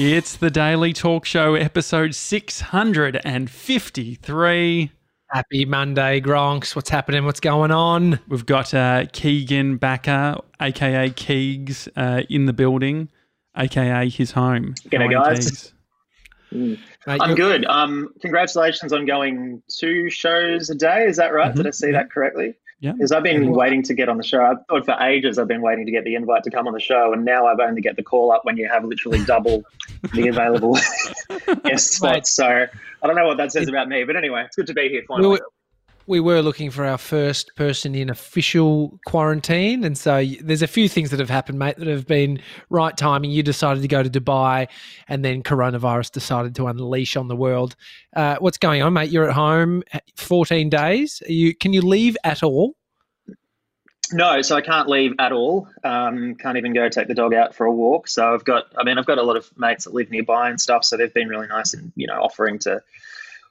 It's the Daily Talk Show, episode 653. Happy Monday, Gronks. What's happening? What's going on? We've got uh, Keegan Bakker, aka Keegs, uh, in the building, aka his home. G'day, How you, guys. Keegs? Mate, I'm good. Um, congratulations on going two shows a day. Is that right? Did I see that correctly? Yeah. Because I've been waiting to get on the show. I've thought for ages I've been waiting to get the invite to come on the show, and now I've only get the call up when you have literally double the available guest spots. So I don't know what that says about me, but anyway, it's good to be here we, finally. were, we were looking for our first person in official quarantine. And so there's a few things that have happened, mate, that have been right timing. You decided to go to Dubai, and then coronavirus decided to unleash on the world. Uh, what's going on, mate? You're at home 14 days. Are you, can you leave at all? No, so I can't leave at all. Um, can't even go take the dog out for a walk. So I've got, I mean, I've got a lot of mates that live nearby and stuff. So they've been really nice and you know, offering to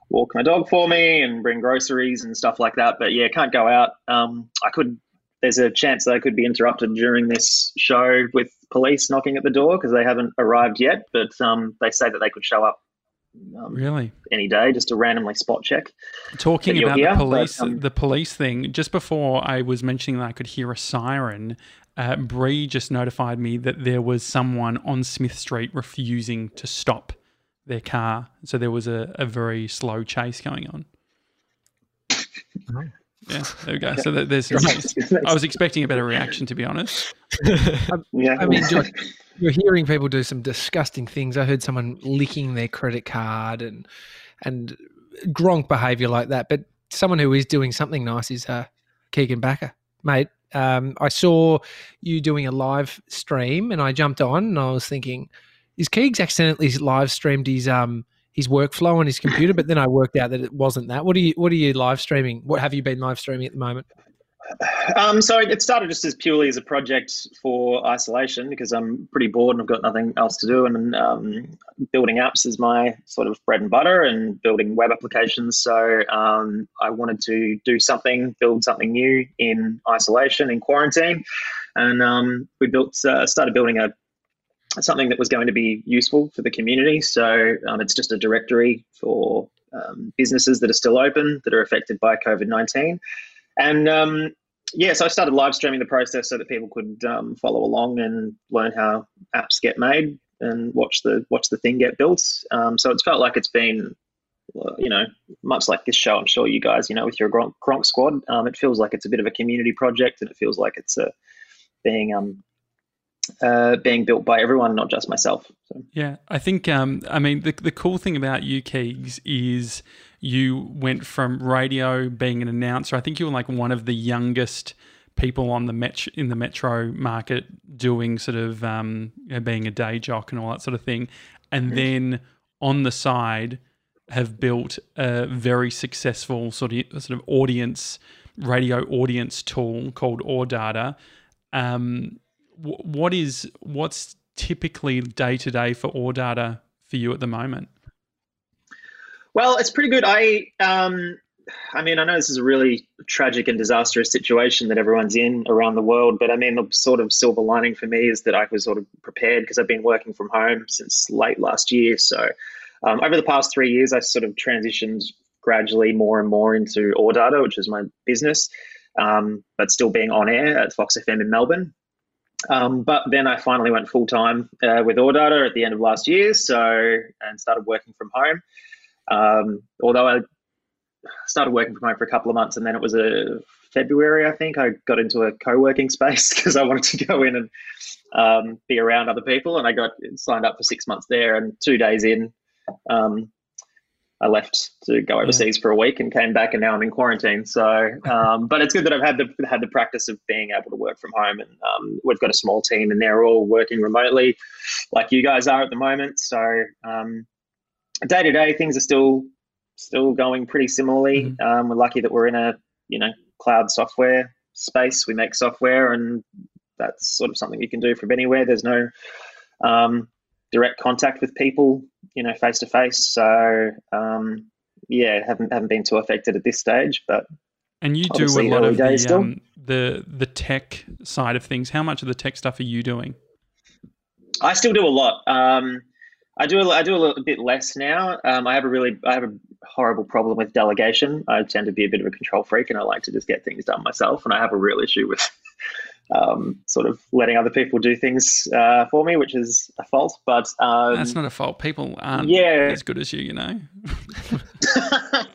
walk my dog for me and bring groceries and stuff like that. But yeah, can't go out. Um, I could, there's a chance that I could be interrupted during this show with police knocking at the door because they haven't arrived yet. But um, they say that they could show up um, Really? any day just to randomly spot check. Talking about here, the but, police, um, the police thing. Just before I was mentioning that I could hear a siren, uh, Bree just notified me that there was someone on Smith Street refusing to stop their car. So there was a, a very slow chase going on. Yeah, there we go. So that there's. I was expecting a better reaction, to be honest. yeah. I mean, Josh, you're hearing people do some disgusting things. I heard someone licking their credit card and and gronk behaviour like that. But someone who is doing something nice is uh, Keegan Bakker, mate. Um, I saw you doing a live stream, and I jumped on, and I was thinking, is Keegs accidentally live streamed his um his workflow on his computer? But then I worked out that it wasn't that. What are you What are you live streaming? What have you been live streaming at the moment? Um, so it started just as purely as a project for isolation because I'm pretty bored and I've got nothing else to do. And um, building apps is my sort of bread and butter, and building web applications. So um, I wanted to do something, build something new in isolation, in quarantine, and um, we built, uh, started building a something that was going to be useful for the community. So um, it's just a directory for um, businesses that are still open that are affected by COVID nineteen. And um, yeah, so I started live streaming the process so that people could um, follow along and learn how apps get made and watch the watch the thing get built. Um, so it's felt like it's been, you know, much like this show. I'm sure you guys, you know, with your Gronk, Gronk squad, um, it feels like it's a bit of a community project, and it feels like it's a being um, uh, being built by everyone, not just myself. So. Yeah, I think. Um, I mean, the the cool thing about you, Keegs, is you went from radio being an announcer. I think you were like one of the youngest people on the met in the metro market doing sort of um, you know, being a day jock and all that sort of thing, and then on the side have built a very successful sort of sort of audience radio audience tool called Audata. Um, what is what's typically day to day for Audata for you at the moment? Well, it's pretty good. I, um, I mean, I know this is a really tragic and disastrous situation that everyone's in around the world, but I mean, the sort of silver lining for me is that I was sort of prepared because I've been working from home since late last year. So, um, over the past three years, I sort of transitioned gradually more and more into Audata, which is my business, um, but still being on air at Fox FM in Melbourne. Um, but then I finally went full time uh, with Audata at the end of last year, so and started working from home. Um, although I started working from home for a couple of months, and then it was a February, I think, I got into a co-working space because I wanted to go in and um, be around other people, and I got signed up for six months there. And two days in, um, I left to go overseas for a week and came back, and now I'm in quarantine. So, um, but it's good that I've had the had the practice of being able to work from home, and um, we've got a small team, and they're all working remotely, like you guys are at the moment. So, um, day to day, things are still still going pretty similarly. Um, we're lucky that we're in a you know cloud software space. We make software, and that's sort of something you can do from anywhere. There's no um, direct contact with people, you know, face to face. So um, yeah, haven't haven't been too affected at this stage, but And you do a lot of the, um, the the tech side of things. How much of the tech stuff are you doing? I still do a lot. Um, I do. A, I do a little bit less now. Um, I have a really, I have a horrible problem with delegation. I tend to be a bit of a control freak, and I like to just get things done myself. And I have a real issue with um, sort of letting other people do things uh, for me, which is a fault. But um, That's not a fault. People aren't Yeah. as good as you, you know.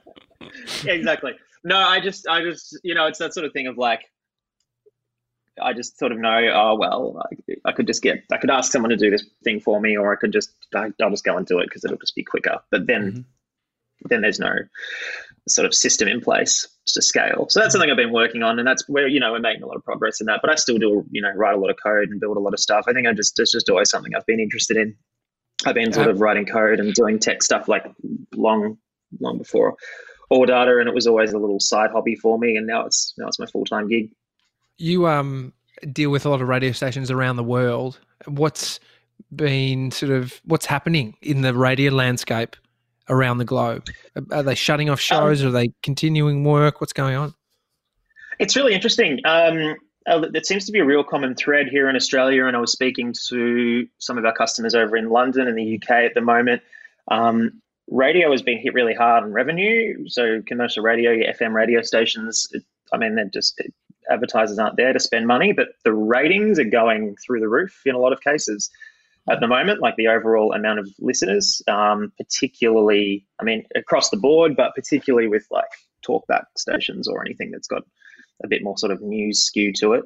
Exactly. No, I just, I just, you know, it's that sort of thing of like, I just sort of know, oh well, I, I could just get, I could ask someone to do this thing for me, or I could just, I, I'll just go and do it because it'll just be quicker. But then, Mhm. then there's no sort of system in place to scale. So that's something I've been working on, and that's where you know we're making a lot of progress in that. But I still do, you know, write a lot of code and build a lot of stuff. I think I just, it's just always something I've been interested in. I've been sort of writing code and doing tech stuff like long, long before Audata, and it was always a little side hobby for me. And now it's now it's my full time gig. You um deal with a lot of radio stations around the world. What's been sort of what's happening in the radio landscape around the globe? Are- they shutting off shows? are they continuing work? What's going on? It's really interesting. Um, uh, there seems to be a real common thread here in Australia, and I was speaking to some of our customers over in London and the UK at the moment. Um, radio has been hit really hard on revenue. So commercial radio, your FM radio stations, it, I mean, they're just advertisers aren't there to spend money, but the ratings are going through the roof in a lot of cases at the moment, like the overall amount of listeners, um, particularly, I mean, across the board, but particularly with like talkback stations or anything that's got a bit more sort of news skew to it.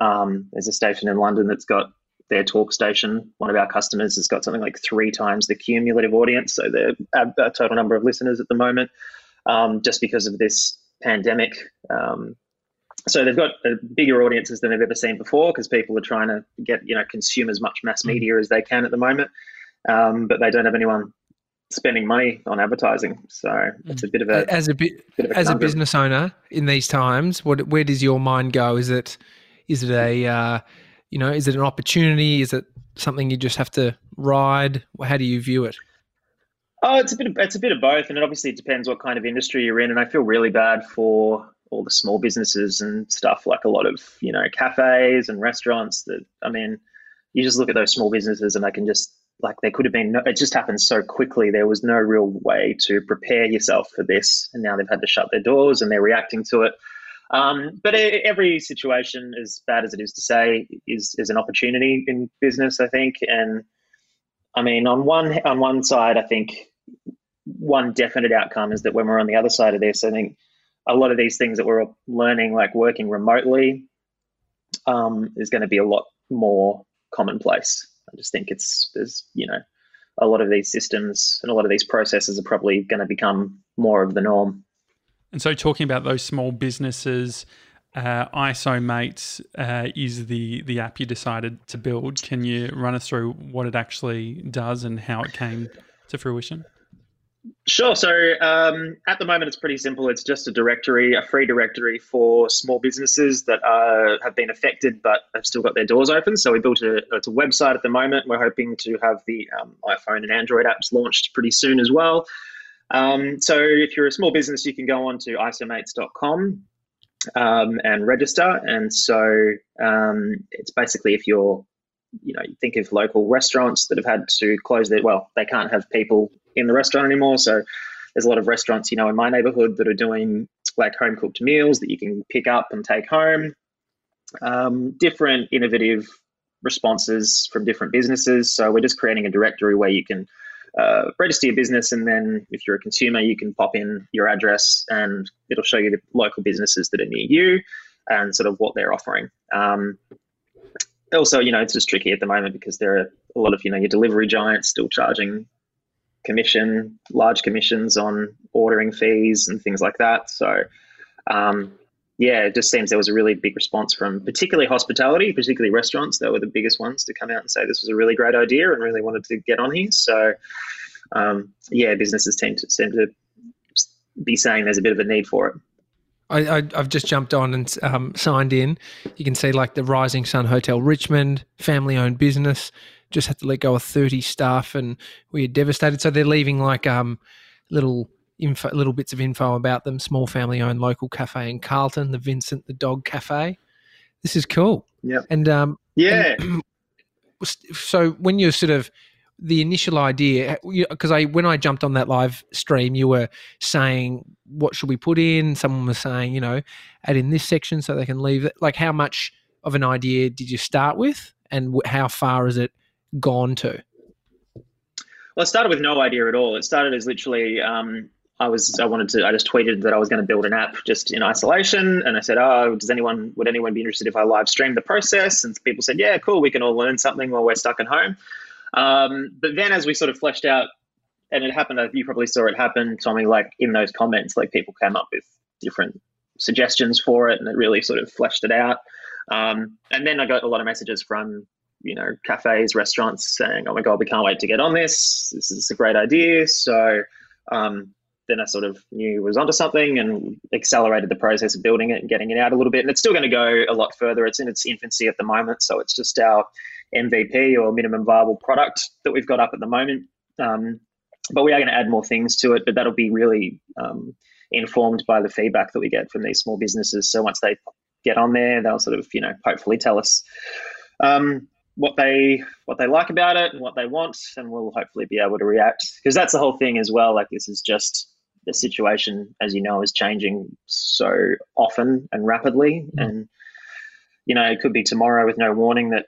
Um, there's a station in London that's got their talk station. One of our customers has got something like three times the cumulative audience, so the a total number of listeners at the moment, um, just because of this pandemic. Um, so they've got bigger audiences than they've ever seen before because people are trying to get you know consume as much mass media as they can at the moment, um, but they don't have anyone spending money on advertising. So it's a bit of a, As a bit bit a as a business owner in these times, what where does your mind go? Is it is it a uh, you know is it an opportunity? Is it something you just have to ride? How do you view it? Oh, it's a bit. Of, it's a bit of both, and it obviously depends what kind of industry you're in. And I feel really bad for all the small businesses and stuff, like a lot of you know cafes and restaurants. That I mean, you just look at those small businesses, and I can just like there could have been. No, it just happened so quickly. There was no real way to prepare yourself for this, and now they've had to shut their doors, and they're reacting to it. Um, but every situation, as bad as it is to say, is is an opportunity in business. I think, and I mean, on one on one side, I think one definite outcome is that when we're on the other side of this, I think a lot of these things that we're learning, like working remotely, um, is going to be a lot more commonplace. I just think it's there's you know a lot of these systems and a lot of these processes are probably going to become more of the norm. And so, talking about those small businesses, uh, Isomates uh, is the the app you decided to build. Can you run us through what it actually does and how it came to fruition? Sure. So um, at the moment, it's pretty simple. It's just a directory, a free directory for small businesses that have been affected but have still got their doors open. So we built a, it's a website at the moment. We're hoping to have the um, iPhone and Android apps launched pretty soon as well. Um, so if you're a small business, you can go on to isomates.com um, and register. And so um, it's basically if you're, you know, you think of local restaurants that have had to close their, well, they can't have people in the restaurant anymore. So there's a lot of restaurants, you know, in my neighborhood that are doing like home cooked meals that you can pick up and take home. Um, different innovative responses from different businesses. So we're just creating a directory where you can uh, register your business, and then if you're a consumer, you can pop in your address, and it'll show you the local businesses that are near you and sort of what they're offering. Um, also, you know, it's just tricky at the moment because there are a lot of you know your delivery giants still charging commission, large commissions on ordering fees and things like that. So, um, yeah, it just seems there was a really big response from particularly hospitality, particularly restaurants. They were the biggest ones to come out and say this was a really great idea and really wanted to get on here. So, um, yeah, businesses seem to seem to be saying there's a bit of a need for it. I, I've just jumped on and um, signed in. You can see like the Rising Sun Hotel Richmond, family owned business, just had to let go of 30 staff and we're devastated. So they're leaving like um, little info, little bits of info about them. Small family owned local cafe in Carlton, the Vincent the Dog Cafe. This is cool. Yep. And um, Yeah. so when you're sort of the initial idea because I when I jumped on that live stream, you were saying what should we put in? Someone was saying, you know, add in this section so they can leave it. Like, how much of an idea did you start with, and how far is it gone to? Well, it started with no idea at all. It started as literally um, I was I wanted to I just tweeted that I was going to build an app just in isolation, and I said, "Oh, does anyone would anyone be interested if I live stream the process?" And people said, "Yeah, cool. We can all learn something while we're stuck at home." Um, but then as we sort of fleshed out, and it happened, you probably saw it happen, Tommy, like in those comments, like people came up with different suggestions for it, and it really sort of fleshed it out. Um, and then I got a lot of messages from you know cafes, restaurants saying, "Oh my god, we can't wait to get on this. This is a great idea." So um, then I sort of knew it was onto something and accelerated the process of building it and getting it out a little bit. And it's still going to go a lot further. It's in its infancy at the moment, so it's just our MVP or minimum viable product that we've got up at the moment. Um, but we are going to add more things to it, but that'll be really um, informed by the feedback that we get from these small businesses. So once they get on there, they'll sort of, you know, hopefully tell us um, what they what they like about it and what they want, and we'll hopefully be able to react because that's the whole thing as well. Like this is just the situation, as you know, is changing so often and rapidly, mm-hmm. and you know, it could be tomorrow with no warning that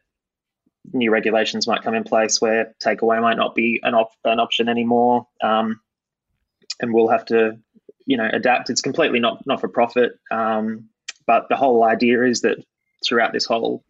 new regulations might come in place where takeaway might not be an, op- an option anymore, um, and we'll have to, you know, adapt. It's completely not not for profit, um, but the whole idea is that throughout this whole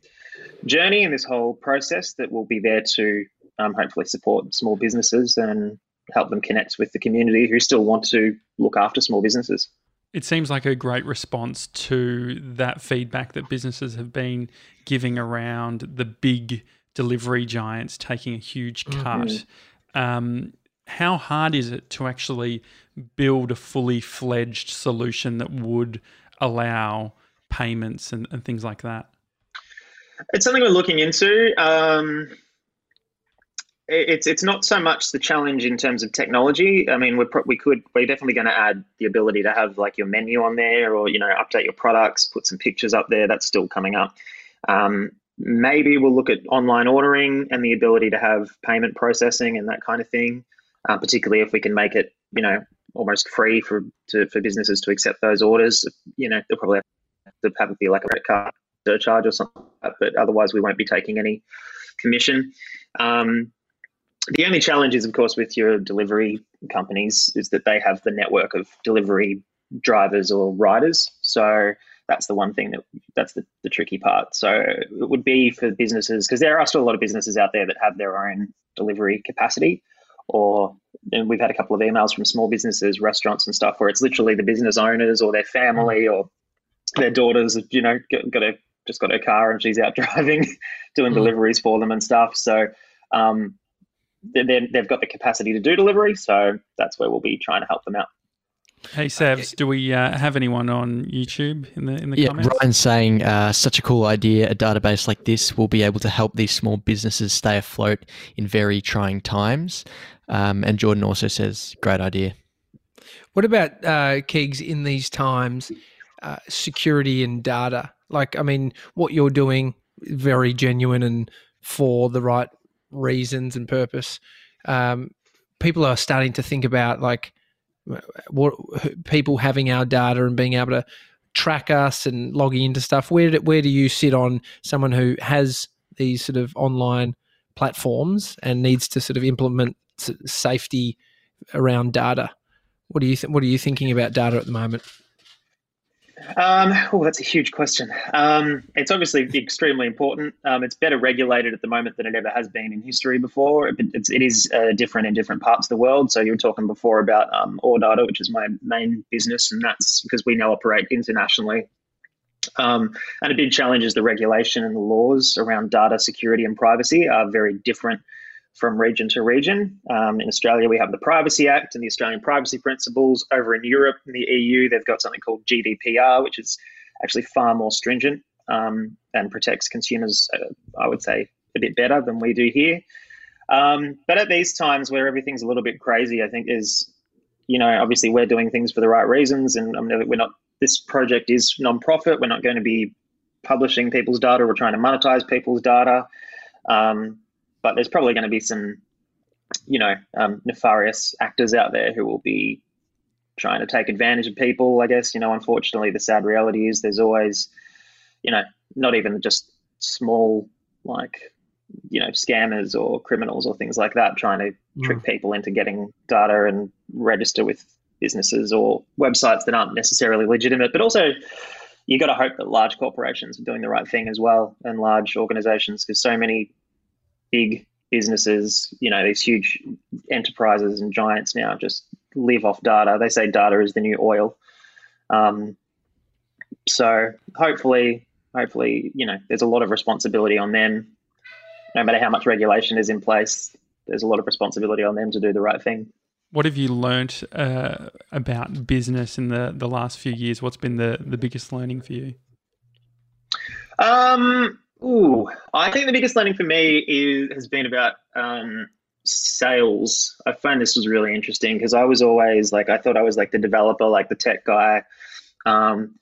journey and this whole process, that we'll be there to um, hopefully support small businesses and help them connect with the community who still want to look after small businesses. It seems like a great response to that feedback that businesses have been giving around the big delivery giants taking a huge mm-hmm. cut. Mm-hmm. Um, how hard is it to actually build a fully fledged solution that would allow payments and, and things like that? It's something we're looking into. Um, it's it's not so much the challenge in terms of technology. I mean, we're pro- we could we're definitely going to add the ability to have like your menu on there, or you know, update your products, put some pictures up there. That's still coming up. Um, maybe we'll look at online ordering and the ability to have payment processing and that kind of thing. Uh, particularly if we can make it, you know, almost free for to, for businesses to accept those orders. You know, they'll probably have to have it be like a credit card surcharge or something, like but otherwise we won't be taking any commission. Um, the only challenge is, of course, with your delivery companies is that they have the network of delivery drivers or riders. So that's the one thing that that's the, the tricky part. So it would be for businesses because there are still a lot of businesses out there that have their own delivery capacity. Or and we've had a couple of emails from small businesses, restaurants and stuff, where it's literally the business owners or their family or their daughters, you know, got, got a just got her car and she's out driving, doing mm. deliveries for them and stuff. So um, they they've got the capacity to do delivery. So that's where we'll be trying to help them out. Hey Savs, do we uh, have anyone on YouTube in the in the yeah, comments? Ryan's saying uh, such a cool idea. A database like this will be able to help these small businesses stay afloat in very trying times. Um, and Jordan also says, great idea. What about uh, Keegs in these times? Uh, security and data. Like, I mean, what you're doing very genuine and for the right reasons and purpose. Um, people are starting to think about like what people having our data and being able to track us and logging into stuff. Where do, where do you sit on someone who has these sort of online platforms and needs to sort of implement safety around data? What do you th- what are you thinking about data at the moment? Um, oh, that's a huge question. Um, it's obviously extremely important. Um, it's better regulated at the moment than it ever has been in history before. But it's, it is uh, different in different parts of the world. So you were talking before about um, Data, which is my main business, and that's because we now operate internationally. Um, and a big challenge is the regulation and the laws around data security and privacy are very different from region to region. Um, in Australia, we have the Privacy Act and the Australian privacy principles. Over in Europe, in the EU, they've got something called GDPR, which is actually far more stringent um, and protects consumers, uh, I would say, a bit better than we do here. Um, but at these times where everything's a little bit crazy, I think is, you know, obviously we're doing things for the right reasons, and I we're not. This project is non-profit. We're not going to be publishing people's data or trying to monetize people's data. Um, but there's probably going to be some you know, um, nefarious actors out there who will be trying to take advantage of people. I guess you know, unfortunately, the sad reality is there's always, you know, not even just small like you know scammers or criminals or things like that trying to mm. trick people into getting data and register with businesses or websites that aren't necessarily legitimate but also you got to hope that large corporations are doing the right thing as well and large organizations because so many big businesses you know these huge enterprises and giants now just live off data they say data is the new oil um, so hopefully hopefully you know there's a lot of responsibility on them no matter how much regulation is in place, there's a lot of responsibility on them to do the right thing. What have you learnt uh, about business in the, the last few years? What's been the, the biggest learning for you? Um, ooh, I think the biggest learning for me is has been about um, sales. I find this was really interesting because I was always like I thought I was like the developer, like the tech guy, um,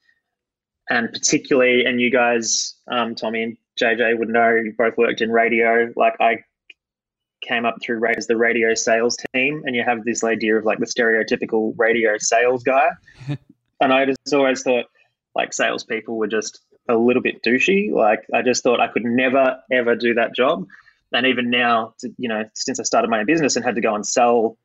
and particularly, and you guys, um, Tommy and JJ would know, you both worked in radio. Like I came up through as the radio sales team, and you have this idea of like the stereotypical radio sales guy. and I just always thought like salespeople were just a little bit douchey. Like I just thought I could never ever do that job. And even now, you know, since I started my own business and had to go and sell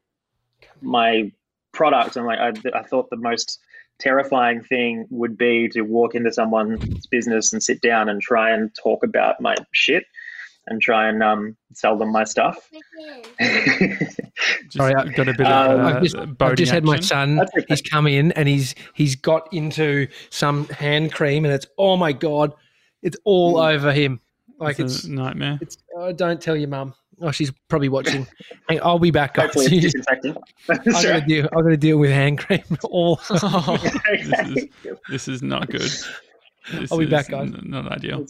my product, and like I, I thought the most terrifying thing would be to walk into someone's business and sit down and try and talk about my shit and try and um, sell them my stuff. Sorry, I've got a bit of. Uh, I've just, I've just had my son. Okay. He's come in and he's he's got into some hand cream and it's oh my god, it's all mm. over him. Like it's, it's nightmare. It's oh, don't tell your mum. Oh, she's probably watching. I'll be back, guys. Hopefully it's disinfecting. I'm going to deal. I'm going to deal with hand cream. All. oh, this, is, this is not good. This I'll be back, guys. N- not ideal.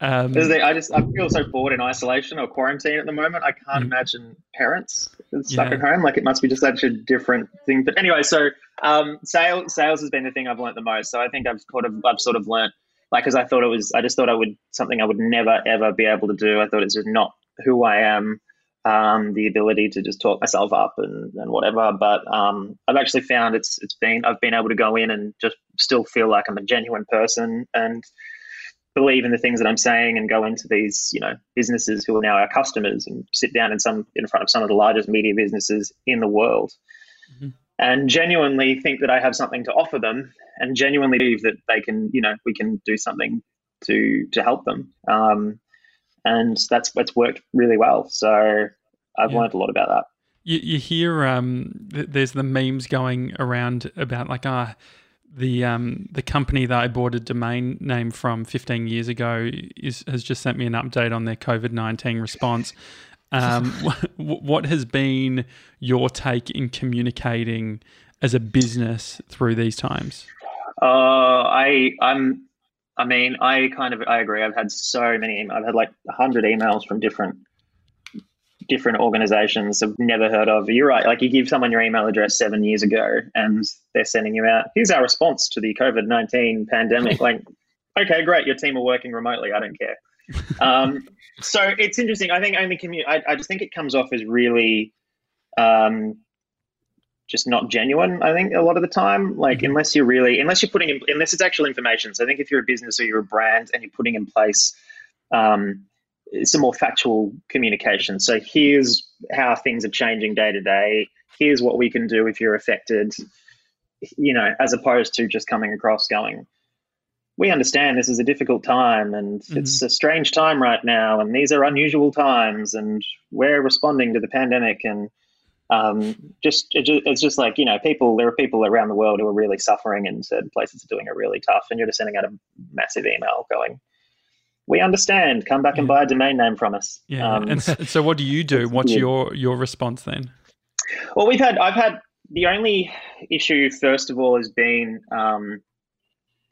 Um, the, I just I feel so bored in isolation or quarantine at the moment. I can't mm. imagine parents stuck yeah. at home. Like it must be just such a different thing. But anyway, so um, sales sales has been the thing I've learned the most. So I think I've sort of I've sort of learned like because I thought it was I just thought I would something I would never ever be able to do. I thought it's just not who I am, um, the ability to just talk myself up and, and whatever. But um, I've actually found it's it's been I've been able to go in and just still feel like I'm a genuine person and believe in the things that I'm saying and go into these you know businesses who are now our customers and sit down in some in front of some of the largest media businesses in the world. Mm-hmm. And genuinely think that I have something to offer them, and genuinely believe that they can, you know, we can do something to to help them. Um, and that's that's worked really well. So I've yeah. learned a lot about that. You, you hear um, th- there's the memes going around about like ah. Uh, the um, the company that I bought a domain name from 15 years ago is has just sent me an update on their COVID 19 response. Um, what has been your take in communicating as a business through these times? Uh, I I'm I mean, I kind of I agree. I've had so many. I've had like hundred emails from different different organizations I've never heard of. You're right. Like you give someone your email address seven years ago, and they're sending you out. Here's our response to the COVID nineteen pandemic. like, okay, great. Your team are working remotely. I don't care. Um, so it's interesting. I think only commu- I, I just think it comes off as really um, just not genuine. I think a lot of the time, like mm-hmm. unless you're really, unless you're putting in, unless it's actual information. So I think if you're a business or you're a brand and you're putting in place um, some more factual communication. So here's how things are changing day to day. Here's what we can do if you're affected. You know, as opposed to just coming across going, we understand this is a difficult time and mm-hmm. it's a strange time right now, and these are unusual times, and we're responding to the pandemic and um, just it's just like you know people there are people around the world who are really suffering and certain places are doing it really tough and you're just sending out a massive email going we understand. Come back and buy a domain name from us. Yeah um, and so what do you do? what's your your response then? Well we've had i've had the only issue first of all has been um,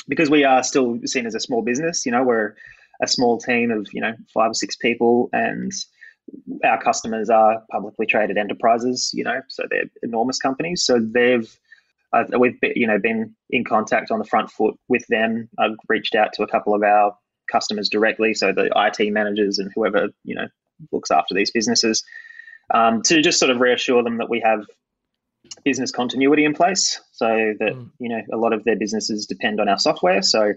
because we are still seen as a small business you know we're a small team of you know five or six people and our customers are publicly traded enterprises, you know, so they're enormous companies. So they've uh, we've been, you know been in contact on the front foot with them. I've reached out to a couple of our customers directly, so the IT managers and whoever you know looks after these businesses, um, to just sort of reassure them that we have business continuity in place so that mm. you know a lot of their businesses depend on our software so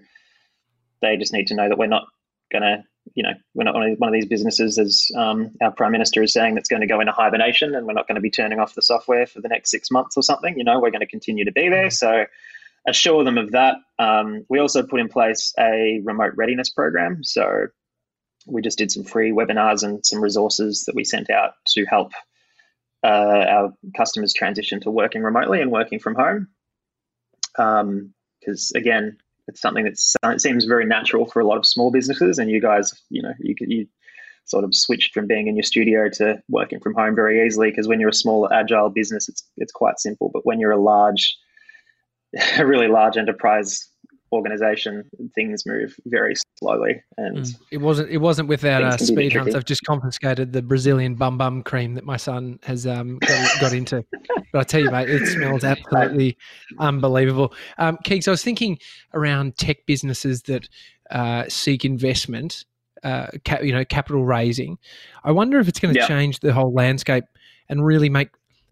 they just need to know that we're not going to you know we're not one of these businesses as um, our prime minister is saying that's going to go into hibernation and we're not going to be turning off the software for the next six months or something you know we're going to continue to be there mm. so assure them of that um, we also put in place a remote readiness program so we just did some free webinars and some resources that we sent out to help uh, our customers transition to working remotely and working from home. Because um, again, it's something that seems very natural for a lot of small businesses, and you guys, you know, you you sort of switched from being in your studio to working from home very easily. Because when you're a small agile business, it's it's quite simple, but when you're a large, a really large enterprise organization, things move very slowly. And mm. it wasn't it wasn't without uh, speed hunts. I've just confiscated the Brazilian bum bum cream that my son has um, got, got, into. But I tell you, mate, it smells absolutely unbelievable. Um, Keegs, I was thinking around tech businesses that uh, seek investment. Uh, cap, you know, capital raising. I wonder if it's going to yeah. change the whole landscape and really make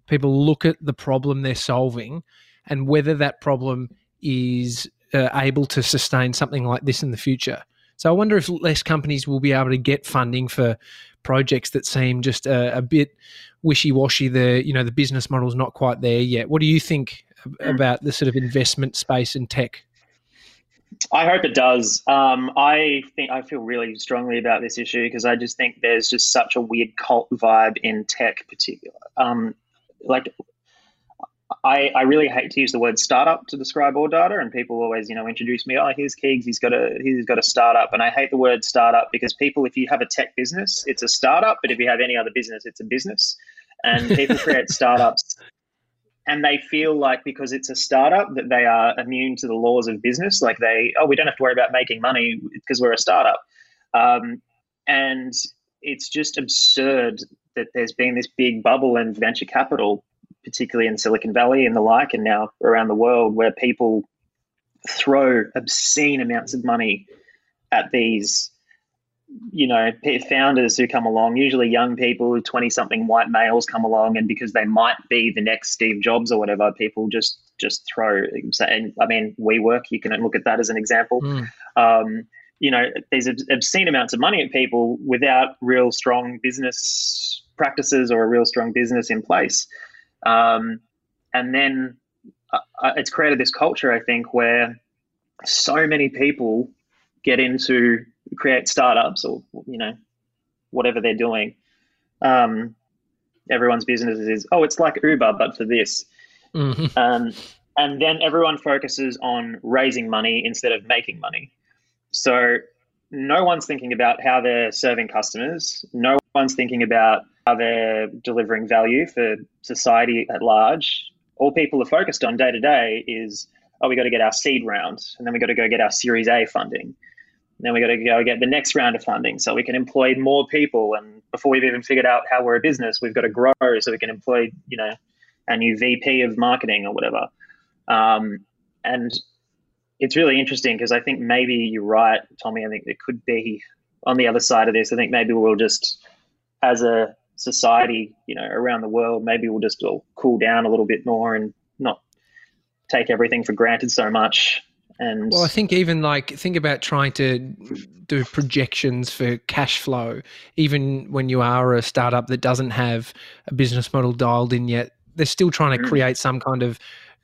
people look at the problem they're solving and whether that problem is uh, able to sustain something like this in the future. So I wonder if less companies will be able to get funding for projects that seem just a, a bit wishy-washy. The you know the business model is not quite there yet. What do you think about the sort of investment space in tech? I hope it does. Um, I think I feel really strongly about this issue because I just think there's just such a weird cult vibe in tech, particular. Um, like I, I really hate to use the word startup to describe Audata, and people always, you know, introduce me. Oh, here's Keegs. He's got a he's got a startup, and I hate the word startup because people, if you have a tech business, it's a startup, but if you have any other business, it's a business. And people create startups, and they feel like because it's a startup that they are immune to the laws of business. Like they, oh, we don't have to worry about making money because we're a startup, um, and it's just absurd that there's been this big bubble in venture capital particularly in Silicon Valley and the like, and now around the world, where people throw obscene amounts of money at these, you know, founders who come along, usually young people, 20 something white males come along, and because they might be the next Steve Jobs or whatever, people just just throw. And I mean, WeWork, you can look at that as an example. Mm. Um, you know, these obscene amounts of money at people without real strong business practices or a real strong business in place. Um, and then uh, uh, it's created this culture, I think, where so many people get into create startups or you know whatever they're doing. Um, everyone's business is oh, it's like Uber but for this. Mm-hmm. Um, and then everyone focuses on raising money instead of making money. So no one's thinking about how they're serving customers. No one's thinking about how they're delivering value for society at large. All people are focused on day to day is, oh, we got to get our seed round, and then we got to go get our Series A funding. And then we got to go get the next round of funding so we can employ more people. And before we've even figured out how we're a business, we've got to grow so we can employ, you know, a new VP of marketing or whatever. Um, and it's really interesting because I think maybe you're right, Tommy. I think there could be on the other side of this. I think maybe we'll just, as a society, you know, around the world, maybe we'll just all cool down a little bit more and not take everything for granted so much. And well, I think even like think about trying to do projections for cash flow, even when you are a startup that doesn't have a business model dialed in yet, they're still trying to mm. create some kind of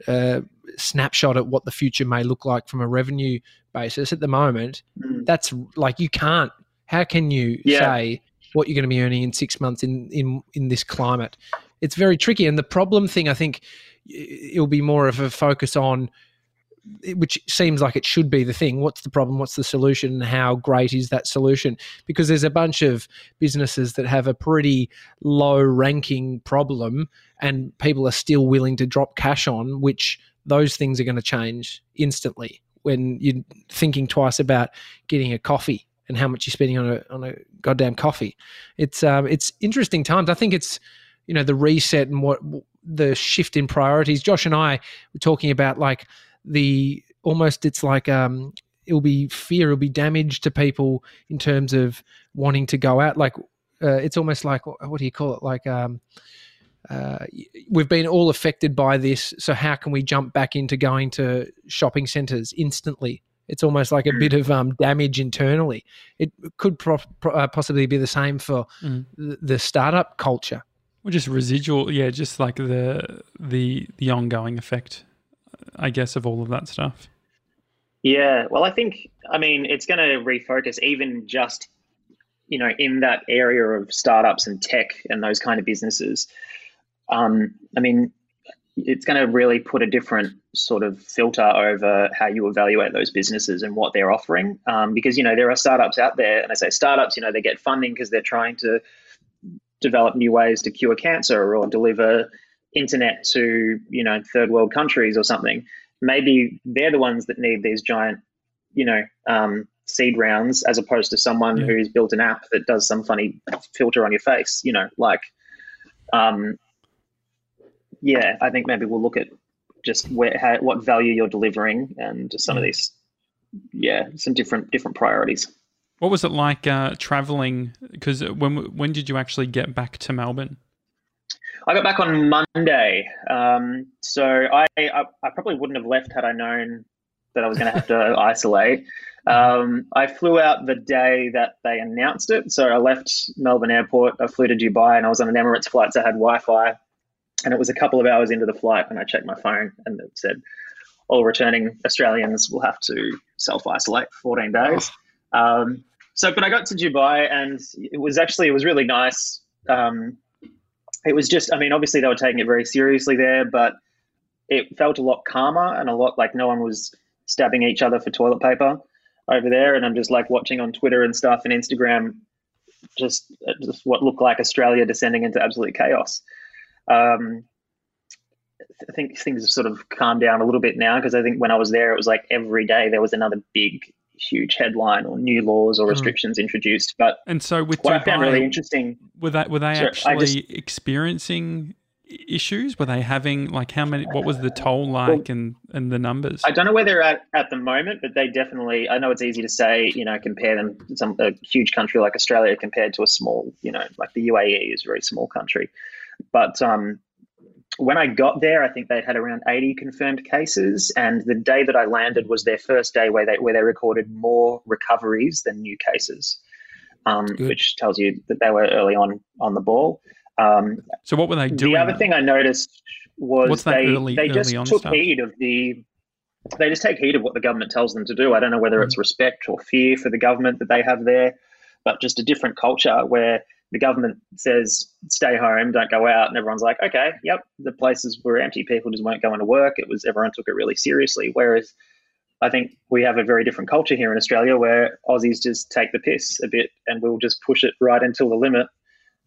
uh, snapshot at what the future may look like from a revenue basis. At the moment, mm. that's like you can't. How can you yeah. say what you're going to be earning in six months in in in this climate. It's very tricky, and the problem thing I think it'll be more of a focus on which seems like it should be the thing. What's the problem? What's the solution? And how great is that solution? Because there's a bunch of businesses that have a pretty low ranking problem and people are still willing to drop cash on, which those things are going to change instantly when you're thinking twice about getting a coffee and how much you're spending on a on a goddamn coffee. It's um, it's interesting times. I think it's you know the reset and what the shift in priorities. Josh and I were talking about like the almost it's like um, it'll be fear, it'll be damage to people in terms of wanting to go out. Like uh, it's almost like what do you call it? Like um, uh, we've been all affected by this. So how can we jump back into going to shopping centres instantly? It's almost like a bit of um, damage internally. It could pro- pro- uh, possibly be the same for Mm. the, the startup culture. Or just residual, yeah, just like the the the ongoing effect, I guess, of all of that stuff. Yeah, well, I think I mean it's going to refocus even just you know in that area of startups and tech and those kind of businesses. Um, I mean, it's going to really put a different sort of filter over how you evaluate those businesses and what they're offering. Um, because you know there are startups out there, and I say startups, you know, they get funding because they're trying to develop new ways to cure cancer or deliver internet to you know third world countries or something maybe they're the ones that need these giant you know um, seed rounds as opposed to someone Yeah. who's built an app that does some funny filter on your face you know like um, yeah i think maybe we'll look at just where how, what value you're delivering and just some of these yeah some different different priorities What was it like uh, traveling? Because when when did you actually get back to Melbourne? I got back on Monday, um, so I, I I probably wouldn't have left had I known that I was going to have to isolate. Um, I flew out the day that they announced it, so I left Melbourne Airport. I flew to Dubai, and I was on an Emirates flight, so I had Wi-Fi, and it was a couple of hours into the flight, when I checked my phone, and it said all returning Australians will have to self-isolate for 14 days. Um, so, but I got to Dubai, and it was actually it was really nice. Um, it was just, I mean, obviously they were taking it very seriously there, but it felt a lot calmer and a lot like no one was stabbing each other for toilet paper over there. And I'm just like watching on Twitter and stuff and Instagram, just, just what looked like Australia descending into absolute chaos. Um, I think things have sort of calmed down a little bit now because I think when I was there, it was like every day there was another big, huge headline or new laws or Mm. restrictions introduced. But And so with what I found really interesting were they were they actually experiencing issues? Were they having like how many? What was the toll like and and the numbers? I don't know where they're at at the moment, but they definitely. I know it's easy to say, you know, compare them to some a huge country like Australia compared to a small, you know, like the UAE is a very small country. But um, when I got there, I think they'd had around 80 confirmed cases, and the day that I landed was their first day where they where they recorded more recoveries than new cases, um, which tells you that they were early on on the ball. Um, so what were they doing? the other thing I noticed was they early- they just took stuff? heed of the they just take heed of what the government tells them to do. I don't know whether it's Mm-hmm. respect or fear for the government that they have there, but just a different culture where the government says stay home, don't go out, and everyone's like, okay, yep, the places were empty, people just weren't going to work. It was everyone took it really seriously. Whereas I think we have a very different culture here in Australia where Aussies just take the piss a bit and we'll just push it right until the limit.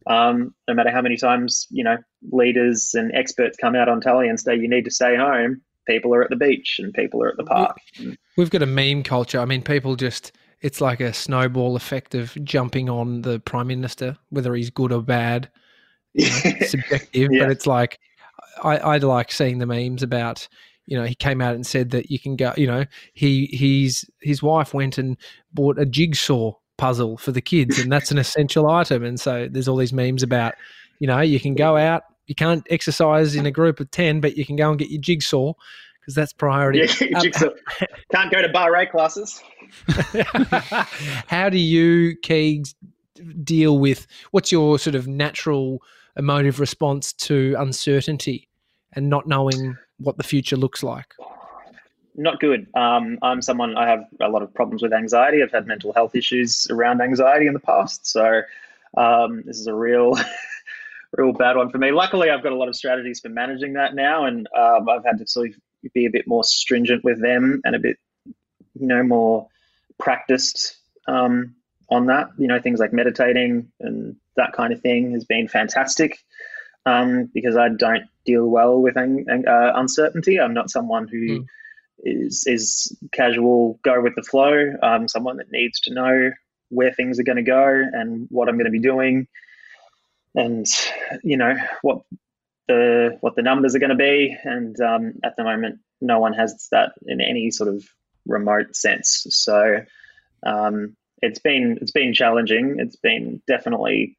Um, no matter how many times, you know, leaders and experts come out on telly and say you need to stay home, people are at the beach and people are at the park. We've got a meme culture. I mean, people just, it's like a snowball effect of jumping on the prime minister, whether he's good or bad. You know, subjective, Yeah. but it's like, I, I like seeing the memes about, you know, he came out and said that you can go, you know, he, he's, his wife went and bought a jigsaw puzzle for the kids and that's an essential item. And so there's all these memes about, you know, you can go out, you can't exercise in a group of 10, but you can go and get your jigsaw because that's priority. yeah, Um, can't go to bar rate classes. How do you, Keegs, deal with what's your sort of natural emotive response to uncertainty and not knowing what the future looks like? Not good. Um, I'm someone I have a lot of problems with anxiety. I've had mental health issues around anxiety in the past, so um, this is a real, real bad one for me. Luckily, I've got a lot of strategies for managing that now, and um, I've had to sort of be a bit more stringent with them and a bit, you know, more practiced um, on that. You know, things like meditating and that kind of thing has been fantastic um, because I don't deal well with uh, uncertainty. I'm not someone who Mm. is is casual, go with the flow. I'm someone that needs to know where things are going to go and what I'm going to be doing, and you know what the what the numbers are going to be. And um, at the moment, no one has that in any sort of remote sense. So um, it's been it's been challenging. It's been definitely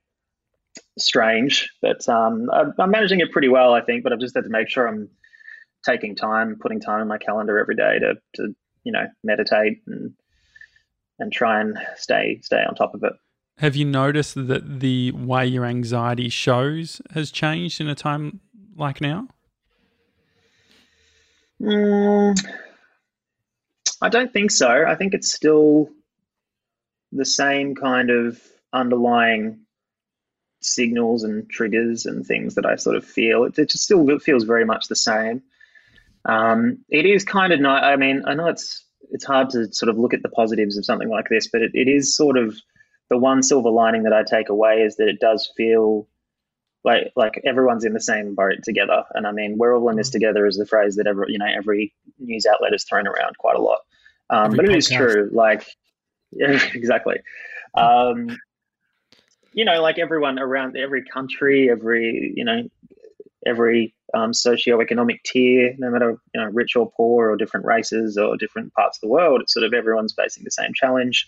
strange, but um, I'm, I'm managing it pretty well, I think. But I've just had to make sure I'm taking time, putting time in my calendar every day to, to you know, meditate and and try and stay stay on top of it. Have you noticed that the way your anxiety shows has changed in a time like now? Mm, I don't think so. I think it's still the same kind of underlying signals and triggers and things that I sort of feel. It, it just still feels very much the same. Um, it is kind of not. I mean, I know it's it's hard to sort of look at the positives of something like this, but it, it is sort of the one silver lining that I take away is that it does feel like like everyone's in the same boat together. And I mean, we're all in this mm. together is the phrase that every you know every news outlet has thrown around quite a lot. Um, but it is true. Like, yeah, exactly. Um, you know, like everyone around every country, every you know, every um, socioeconomic tier, no matter you know rich or poor or different races or different parts of the world, it's sort of everyone's facing the same challenge.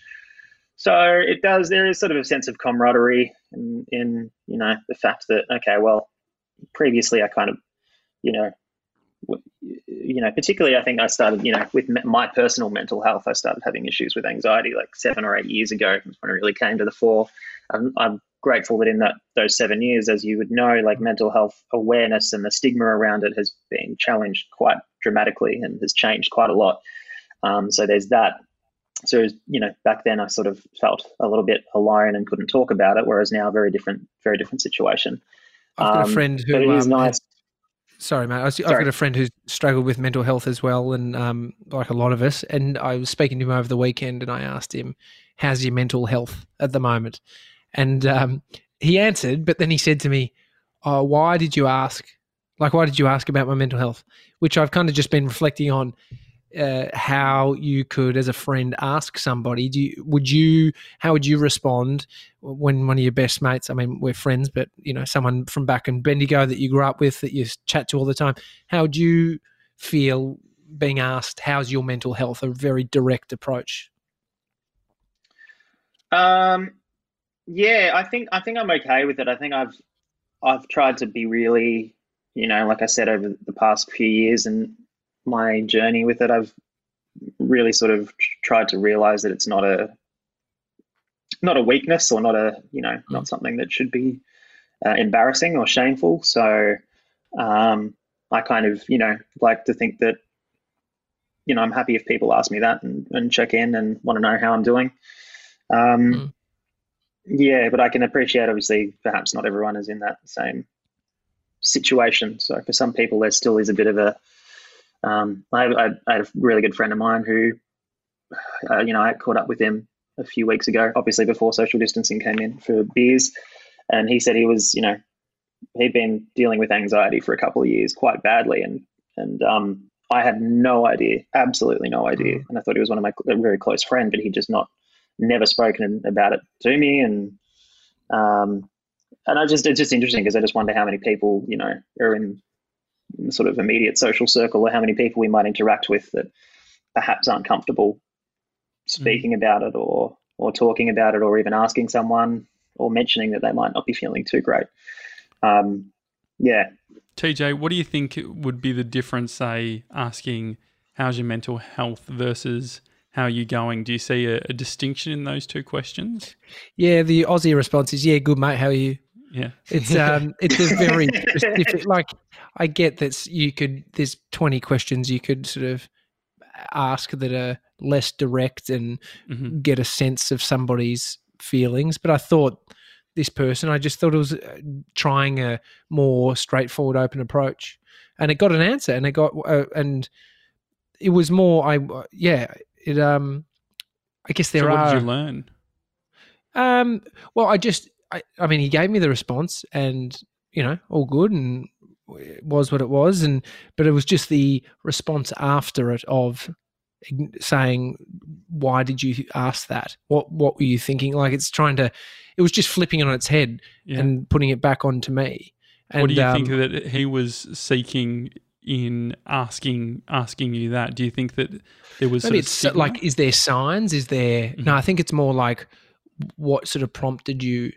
So it does. There is sort of a sense of camaraderie in, in you know the fact that okay, well, previously I kind of you know you know particularly I think I started you know with my personal mental health I started having issues with anxiety like seven or eight years ago when it really came to the fore. I'm, I'm grateful that in that those seven years, as you would know, like mental health awareness and the stigma around it has been challenged quite dramatically and has changed quite a lot. Um, so there's that. So you know, back then I sort of felt a little bit alone and couldn't talk about it, whereas now very different, very different situation. I've got um, a friend who. But it is um, nice. Sorry, mate. I have got a friend who's struggled with mental health as well, and um, like a lot of us. And I was speaking to him over the weekend, and I asked him, "How's your mental health at the moment?" And um, he answered, but then he said to me, oh, "Why did you ask? Like, why did you ask about my mental health?" Which I've kind of just been reflecting on. Uh, how you could, as a friend, ask somebody, do you, would you, how would you respond when one of your best mates, I mean, we're friends, but you know, someone from back in Bendigo that you grew up with that you chat to all the time, how would you feel being asked, how's your mental health? A very direct approach. Um, yeah, I think I think I'm okay with it. I think I've I've tried to be really, you know, like I said over the past few years and my journey with it, I've really sort of tried to realize that it's not a not a weakness or not a you know not mm. something that should be uh, embarrassing or shameful. So um, I kind of you know like to think that you know I'm happy if people ask me that and, and check in and want to know how I'm doing. Um, mm. Yeah, but I can appreciate obviously perhaps not everyone is in that same situation. So for some people, there still is a bit of a. Um, I, I, I had a really good friend of mine who, uh, you know, I caught up with him a few weeks ago, obviously before social distancing came in for beers, and he said he was, you know, he'd been dealing with anxiety for a couple of years quite badly, and and um, I had no idea, absolutely no idea, mm. and I thought he was one of my very close friend, but he just not never spoken about it to me, and um, and I just it's just interesting because I just wonder how many people you know are in sort of immediate social circle, or how many people we might interact with that perhaps aren't comfortable speaking mm. about it, or or talking about it, or even asking someone, or mentioning that they might not be feeling too great. Um, yeah. TJ, what do you think would be the difference, say, asking how's your mental health versus how are you going? Do you see a, a distinction in those two questions? Yeah, the Aussie response is, "Yeah, good mate. How are you?" Yeah, it's um, it's a very specific. Like, I get that you could. There's 20 questions you could sort of ask that are less direct and mm-hmm. get a sense of somebody's feelings. But I thought this person, I just thought it was uh, trying a more straightforward, open approach, and it got an answer, and it got uh, and it was more. I yeah, it um I guess there so what are. What did you learn? Um, well, I just, I, I mean, he gave me the response, and you know, all good, and it was what it was, and but it was just the response after it of saying, "Why did you ask that? What what were you thinking?" Like it's trying to, it was just flipping it on its head yeah. and putting it back onto me. And, what do you um, think that he was seeking in asking asking you that? Do you think that there was maybe it's like is there signs? Is there mm-hmm. no? I think it's more like what sort of prompted you,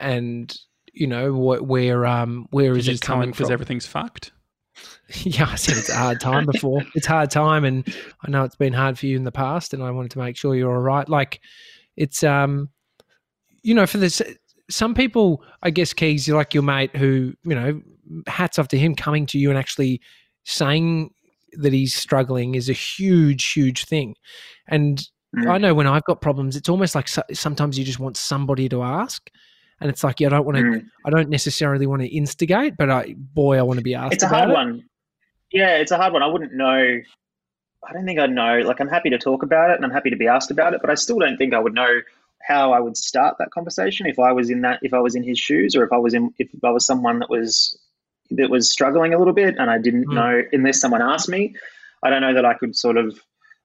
and you know, wh- where um where is Did you it just tell him coming because everything's fucked? yeah, I said it's a hard time before. It's a hard time, and I know it's been hard for you in the past, and I wanted to make sure you're all right. Like, it's um, you know, for this, some people, I guess, Keegs, you're like your mate who, you know, hats off to him coming to you and actually saying that he's struggling is a huge, huge thing. And Mm. I know when I've got problems, it's almost like so- sometimes you just want somebody to ask. And it's like, yeah, I don't want to, Mm. I don't necessarily want to instigate, but I, boy, I want to be asked. It's a hard it. one. Yeah, it's a hard one. I wouldn't know. I don't think I'd know. Like, I'm happy to talk about it and I'm happy to be asked about it, but I still don't think I would know how I would start that conversation if I was in that, if I was in his shoes, or if I was in, if I was someone that was that was struggling a little bit and I didn't Mm. know unless someone asked me. I don't know that I could sort of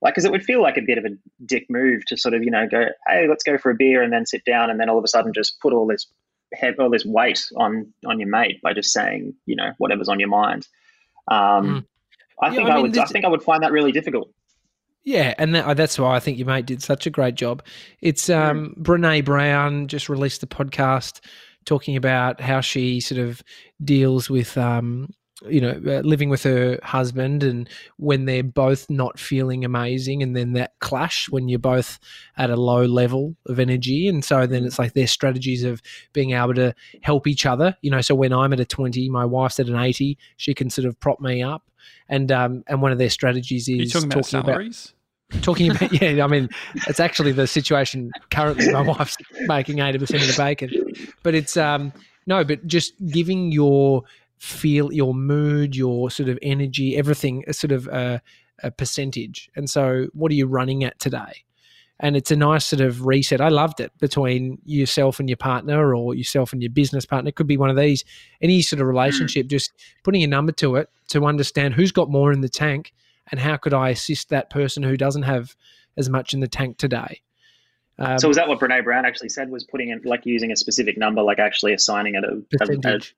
like because it would feel like a bit of a dick move to sort of you know go, hey, let's go for a beer and then sit down and then all of a sudden just put all this head, all this weight on on your mate by just saying you know whatever's on your mind. Um, I Yeah, think I I, mean, would. I think I would find that really difficult. Yeah, and that, that's why I think your mate did such a great job. It's um, Brene Brown just released a podcast talking about how she sort of deals with, um, you know, uh, living with her husband and when they're both not feeling amazing, and then that clash when you're both at a low level of energy, and so then it's like their strategies of being able to help each other. You know, so when I'm at a twenty, my wife's at an eighty, she can sort of prop me up. And um, and one of their strategies Are you is talking about salaries? talking about yeah i mean it's actually the situation currently my wife's making 80% of the bacon but it's um no but just giving your feel your mood your sort of energy everything a sort of a, a percentage and so what are you running at today and it's a nice sort of reset i loved it between yourself and your partner or yourself and your business partner it could be one of these any sort of relationship just putting a number to it to understand who's got more in the tank and how could I assist that person who doesn't have as much in the tank today? Um, so was that what Brene Brown actually said? Was putting in like using a specific number, like actually assigning it a percentage.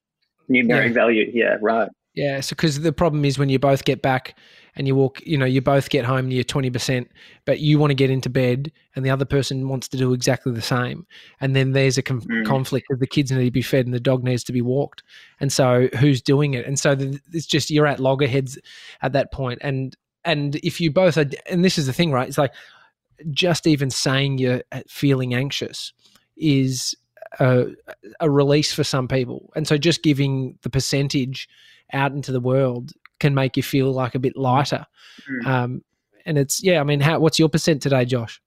Numeric Yeah. value? Yeah, right. Yeah, so because the problem is when you both get back and you walk, you know, you both get home you're twenty percent, but you want to get into bed and the other person wants to do exactly the same, and then there's a com- Mm. conflict of the kids need to be fed and the dog needs to be walked, and so who's doing it? And so the, it's just you're at loggerheads at that point, and and if you both are, and this is the thing, right? It's like just even saying you're feeling anxious is a, a release for some people, and so just giving the percentage out into the world can make you feel like a bit lighter. Mm. Um, and it's yeah, I mean, how, what's your percent today, Josh?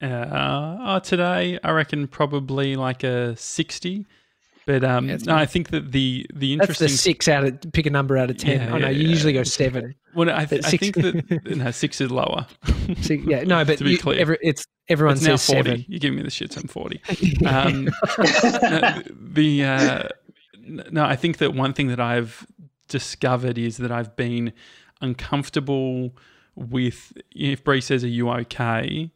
Uh, oh, today I reckon probably like a sixty. But um, Yeah, no, I think that the the interesting That's the six out of pick a number out of ten. Yeah, I know yeah, you usually go seven. Well, I, th- I think that no, six is lower. So, yeah, no, but To be you, clear. every, it's everyone it's now says forty. seven. You give me the shits. I'm forty. Um, no, the uh, no, I think that one thing that I've discovered is that I've been uncomfortable with if Bree says, "Are you okay?"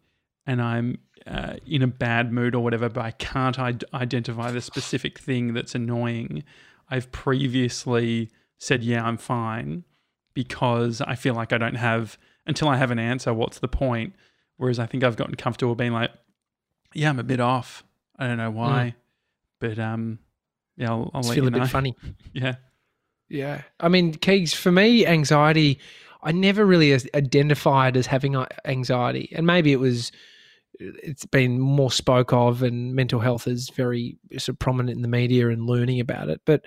and I'm uh, in a bad mood or whatever, but I can't Id- identify the specific thing that's annoying. I've previously said, "Yeah, I'm fine," because I feel like I don't have until I have an answer. What's the point? Whereas I think I've gotten comfortable being like, "Yeah, I'm a bit off. I don't know why, but um, yeah, I'll, I'll let feel you a know." bit funny. Yeah. Yeah, I mean, Keegs, for me, anxiety. I never really identified as having uh, anxiety, and maybe it was. It's been more spoke of, and mental health is very sort of prominent in the media and learning about it. But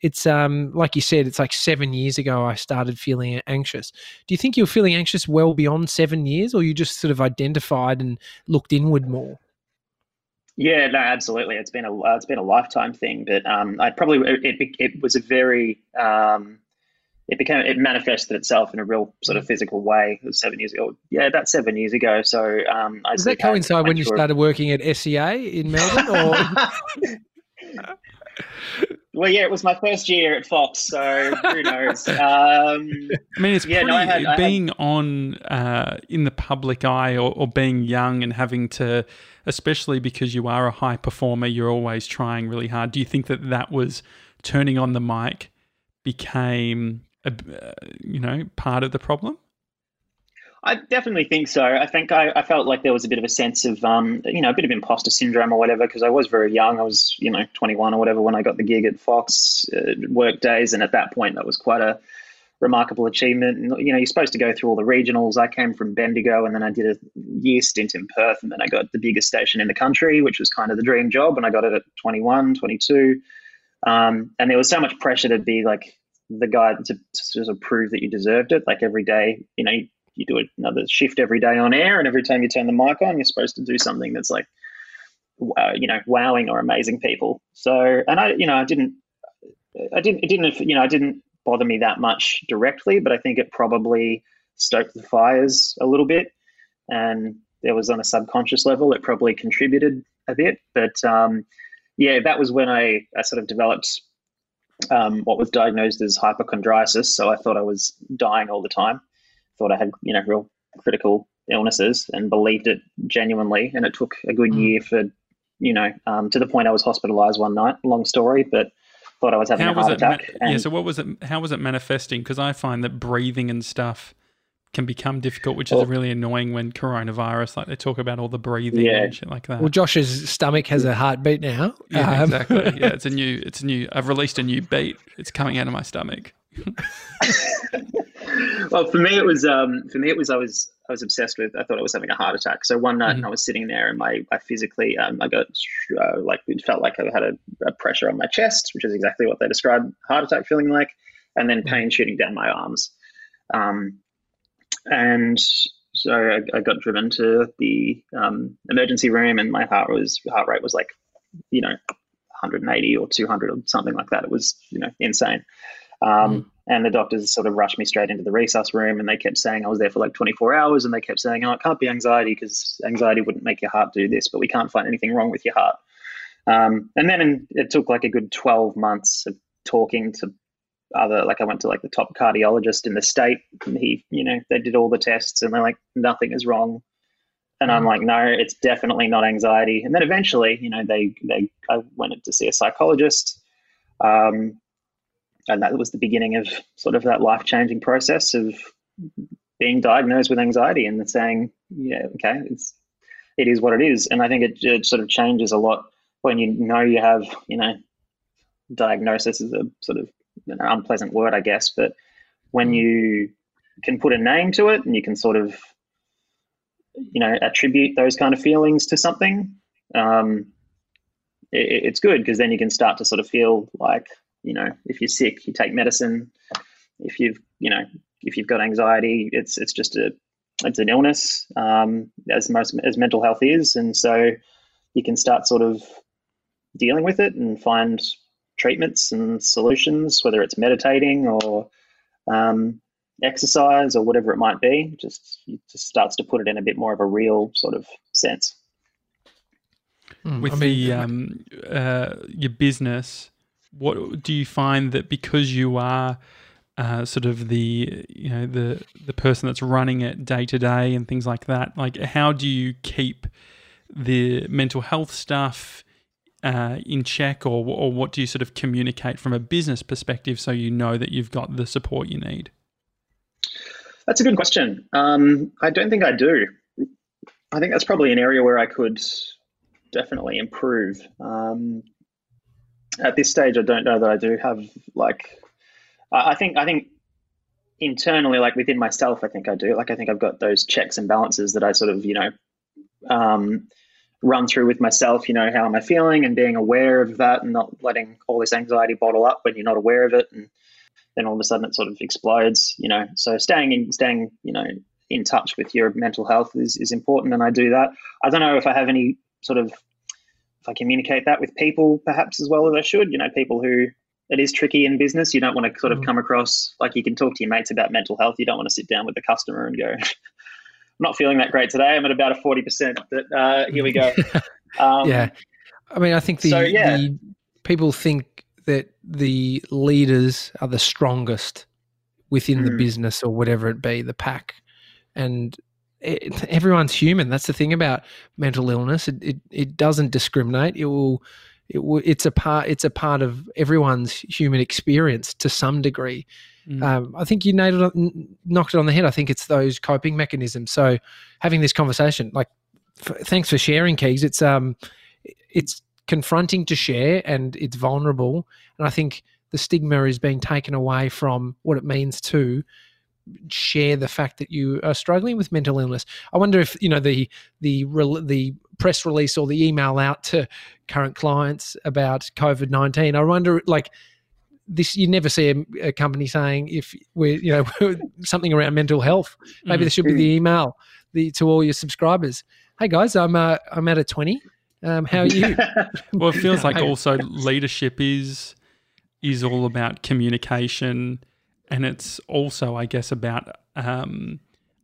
it's um like you said, it's like seven years ago I started feeling anxious. Do you think you're feeling anxious well beyond seven years, or you just sort of identified and looked inward more? Yeah, no, absolutely. It's been a uh, it's been a lifetime thing, but um, I probably it it, was a very um, it became it manifested itself in a real sort of physical way. Seven years ago. Yeah, about seven years ago. So um, I Does that of coincide when you through a- started working at SCA in Melbourne, or well, yeah, it was my first year at Fox, so who knows? Um, I mean, it's Yeah, pretty no, I had- I had- being on uh, in the public eye or, or being young and having to, especially because you are a high performer, you're always trying really hard. Do you think that that was turning on the mic became, a, uh, you know, part of the problem? I definitely think so. I think I, I, felt like there was a bit of a sense of, um, you know, a bit of imposter syndrome or whatever, because I was very young. I was, you know, 21 or whatever when I got the gig at Fox uh, work days. And at that point, that was quite a remarkable achievement. And, you know, you're supposed to go through all the regionals. I came from Bendigo and then I did a year stint in Perth and then I got the biggest station in the country, which was kind of the dream job. And I got it at 21, 22. Um, and there was so much pressure to be like the guy to, to sort of prove that you deserved it. Like every day, you know, you do another shift every day on air, and every time you turn the mic on, you're supposed to do something that's like, uh, you know, wowing or amazing people. So, and I, you know, I didn't, I didn't, it didn't, you know, I didn't bother me that much directly, but I think it probably stoked the fires a little bit, and there was on a subconscious level, it probably contributed a bit. But um, yeah, that was when I, I sort of developed um, what was diagnosed as hypochondriasis. So I thought I was dying all the time thought I had, you know, real critical illnesses and believed it genuinely. And it took a good mm. year for, you know, um, to the point I was hospitalized one night. Long story, but thought I was having how a heart attack. Ma- yeah. So what was it? How was it manifesting? Because I find that breathing and stuff can become difficult, which is well, really annoying when coronavirus, like they talk about all the breathing yeah. and shit like that. Well, Josh's stomach has a heartbeat now. Yeah, um. exactly. Yeah, it's a new, it's a new. I've released a new beat. It's coming out of my stomach. well, for me, it was um, for me it was I was I was obsessed with. I thought I was having a heart attack. So one night, mm-hmm. I was sitting there, and my I physically um, I got uh, like it felt like I had a, a, pressure on my chest, which is exactly what they describe heart attack feeling like, and then pain shooting down my arms. Um, and so I, I, got driven to the um, emergency room, and my heart was heart rate was like, you know, 180 or 200 or something like that. It was you know insane. Um, mm. And the doctors sort of rushed me straight into the resus room, and they kept saying I was there for like 24 hours, and they kept saying, "Oh, it can't be anxiety because anxiety wouldn't make your heart do this, but we can't find anything wrong with your heart." Um, and then in, it took like a good 12 months of talking to other, like I went to like the top cardiologist in the state. he, you know, they did all the tests, and they're like, "Nothing is wrong." And I'm mm. like, no, it's definitely not anxiety. And then eventually, you know, they they I went to see a psychologist. Um, and that was the beginning of sort of that life changing process of being diagnosed with anxiety and saying, yeah, okay, it's it is what it is. And I think it, it sort of changes a lot when you know you have, you know, diagnosis is a sort of know, unpleasant word, I guess, but when you can put a name to it and you can sort of, you know, attribute those kind of feelings to something, um, it, it's good because then you can start to sort of feel like you know, if you're sick, you take medicine. If you've, you know, if you've got anxiety, it's it's just a it's an illness, um, as most as mental health is, and so you can start sort of dealing with it and find treatments and solutions, whether it's meditating or um, exercise or whatever it might be. Just it just starts to put it in a bit more of a real sort of sense. Hmm, with I mean, the um, uh, your business, what do you find that because you are uh, sort of the you know the the person that's running it day to day and things like that like how do you keep the mental health stuff uh, in check or or what do you sort of communicate from a business perspective so you know that you've got the support you need that's a good question um, i don't think i do i think that's probably an area where i could definitely improve um, at this stage, I don't know that I do have like. I think I think internally, like within myself, I think I do. Like I think I've got those checks and balances that I sort of you know um, run through with myself. You know, how am I feeling, and being aware of that, and not letting all this anxiety bottle up when you're not aware of it, and then all of a sudden it sort of explodes. You know, so staying in staying you know in touch with your mental health is is important, and I do that. I don't know if I have any sort of if I communicate that with people perhaps as well as I should, you know, people who it is tricky in business. You don't want to sort of mm. come across like you can talk to your mates about mental health. You don't want to sit down with the customer and go, not feeling that great today. I'm at about a 40%, but uh, here we go. Um, yeah. I mean, I think the, so, yeah. the people think that the leaders are the strongest within mm. the business or whatever it be, the pack. And it, everyone's human. That's the thing about mental illness. It, it, it doesn't discriminate. It will, it will, it's a part, it's a part of everyone's human experience to some degree. Mm. Um, I think you nailed it, knocked it on the head. I think it's those coping mechanisms. So having this conversation, like, f- thanks for sharing, Keegs. It's um, it's confronting to share and it's vulnerable. And I think the stigma is being taken away from what it means to share the fact that you are struggling with mental illness. I wonder if you know the the the press release or the email out to current clients about COVID nineteen. I wonder like this you never see a, a company saying if we're you know something around mental health. Maybe Mm. there should be the email the to all your subscribers. Hey guys, I'm uh, I'm at a twenty. Um, how are you? Well, it feels like also leadership is is all about communication, and it's also, I guess, about um,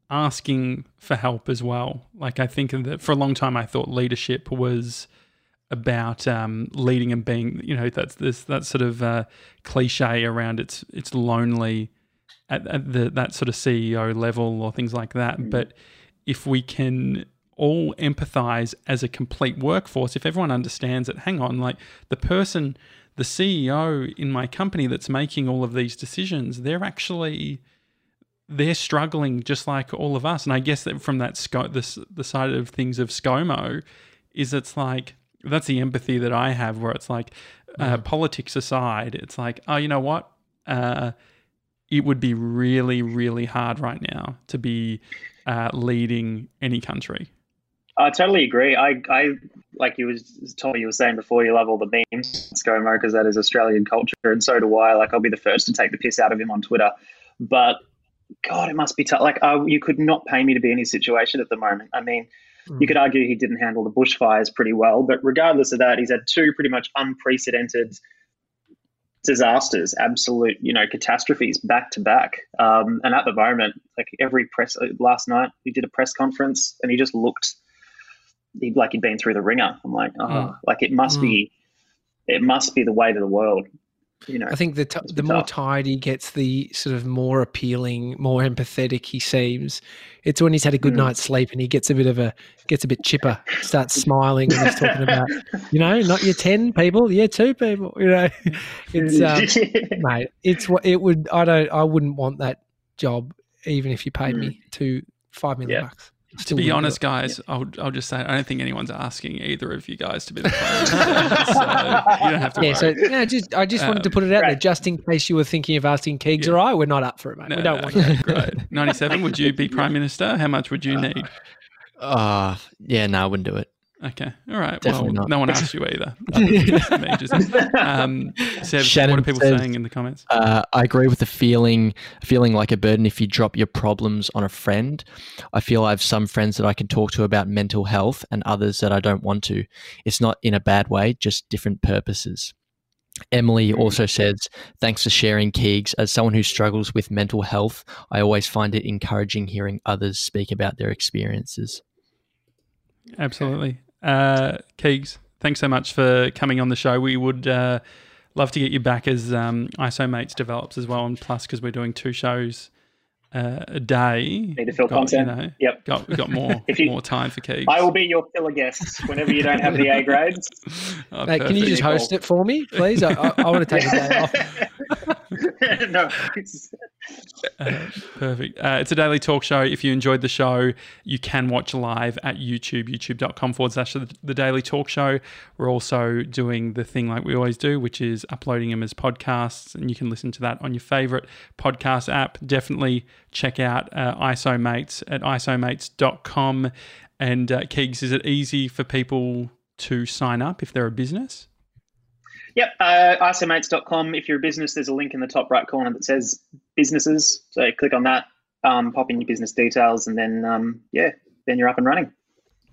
asking for help as well. Like I think that for a long time, I thought leadership was about um, leading and being, you know, that's this that sort of uh, cliche around it's it's lonely at, at the that sort of CEO level or things like that. But if we can all empathize as a complete workforce, if everyone understands that, hang on, like the person, the CEO in my company that's making all of these decisions, they're actually they're struggling just like all of us. And I guess that from that sco- this the side of things of ScoMo is it's like that's the empathy that I have where it's like uh, politics aside, it's like, oh, you know what? Uh, it would be really, really hard right now to be uh, leading any country. I totally agree. I, I like you was Tommy. You were saying before, you love all the memes. ScoMo because that is Australian culture, and so do I. Like I'll be the first to take the piss out of him on Twitter, but God, it must be tough. Like uh, you could not pay me to be in his situation at the moment. I mean, you could argue he didn't handle the bushfires pretty well, but regardless of that, he's had two pretty much unprecedented disasters, absolute, you know, catastrophes back to back. Um, and at the moment, like every press last night, he did a press conference and he just looked he, like he'd been through the ringer. I'm like, oh, Mm. like it must Mm. be, it must be the weight of the world, you know. I think the t- the more tired he gets, the sort of more appealing, more empathetic he seems. It's when he's had a good Mm. night's sleep and he gets a bit of a gets a bit chipper, starts smiling and he's talking about, you know, not your ten people, your two people. You know, it's um, mate. It's what it would. I don't. I wouldn't want that job even if you paid me to five million Yeah. bucks. To be honest, it. guys, I'll, I'll just say I don't think anyone's asking either of you guys to be the prime minister, so you don't have to Yeah, so worry. no, just I just wanted to Um, put it out there, just in case you were thinking of asking Keegs Yeah. or I. We're not up for it, mate. No, we don't no, want you. great. Ninety-seven. Would you be prime minister? How much would you need? Uh, yeah, no, I wouldn't do it. Okay, all right. Definitely well, not. no one asked you either. Um, Seb, Shannon what are people says- saying in the comments? Uh, I agree with the feeling feeling like a burden if you drop your problems on a friend. I feel I have some friends that I can talk to about mental health and others that I don't want to. It's not in a bad way, just different purposes. Emily also says, Thanks for sharing, Keegs. As someone who struggles with mental health, I always find it encouraging hearing others speak about their experiences. Absolutely. Uh, Keegs, thanks so much for coming on the show. We would uh, love to get you back as um, Isomates develops as well, and plus because we're doing two shows uh, a day. Need to fill got, content. You know, Yep. got got more If you- more time for Keegs. I will be your filler guest whenever you don't have the A grades. Oh, Mate, can you perfect. just Cool. host it for me, please? I, I, I want to take a day off. no, Uh, perfect. Uh, it's a daily talk show. If you enjoyed the show, you can watch live at YouTube, youtube.com forward slash the, the daily talk show. We're also doing the thing like we always do, which is uploading them as podcasts, and you can listen to that on your favorite podcast app. Definitely check out uh, Isomates at isomates.com. And uh, Keegs, is it easy for people to sign up if they're a business? Yep, uh, isomates.com. If you're a business, there's a link in the top right corner that says businesses. So click on that, um, pop in your business details, and then, um, yeah, then you're up and running.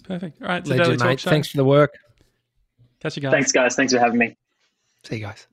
Perfect. All right. It's a daily Legend, mate. Thanks for the work. Catch you guys. Thanks, guys. Thanks for having me. See you guys.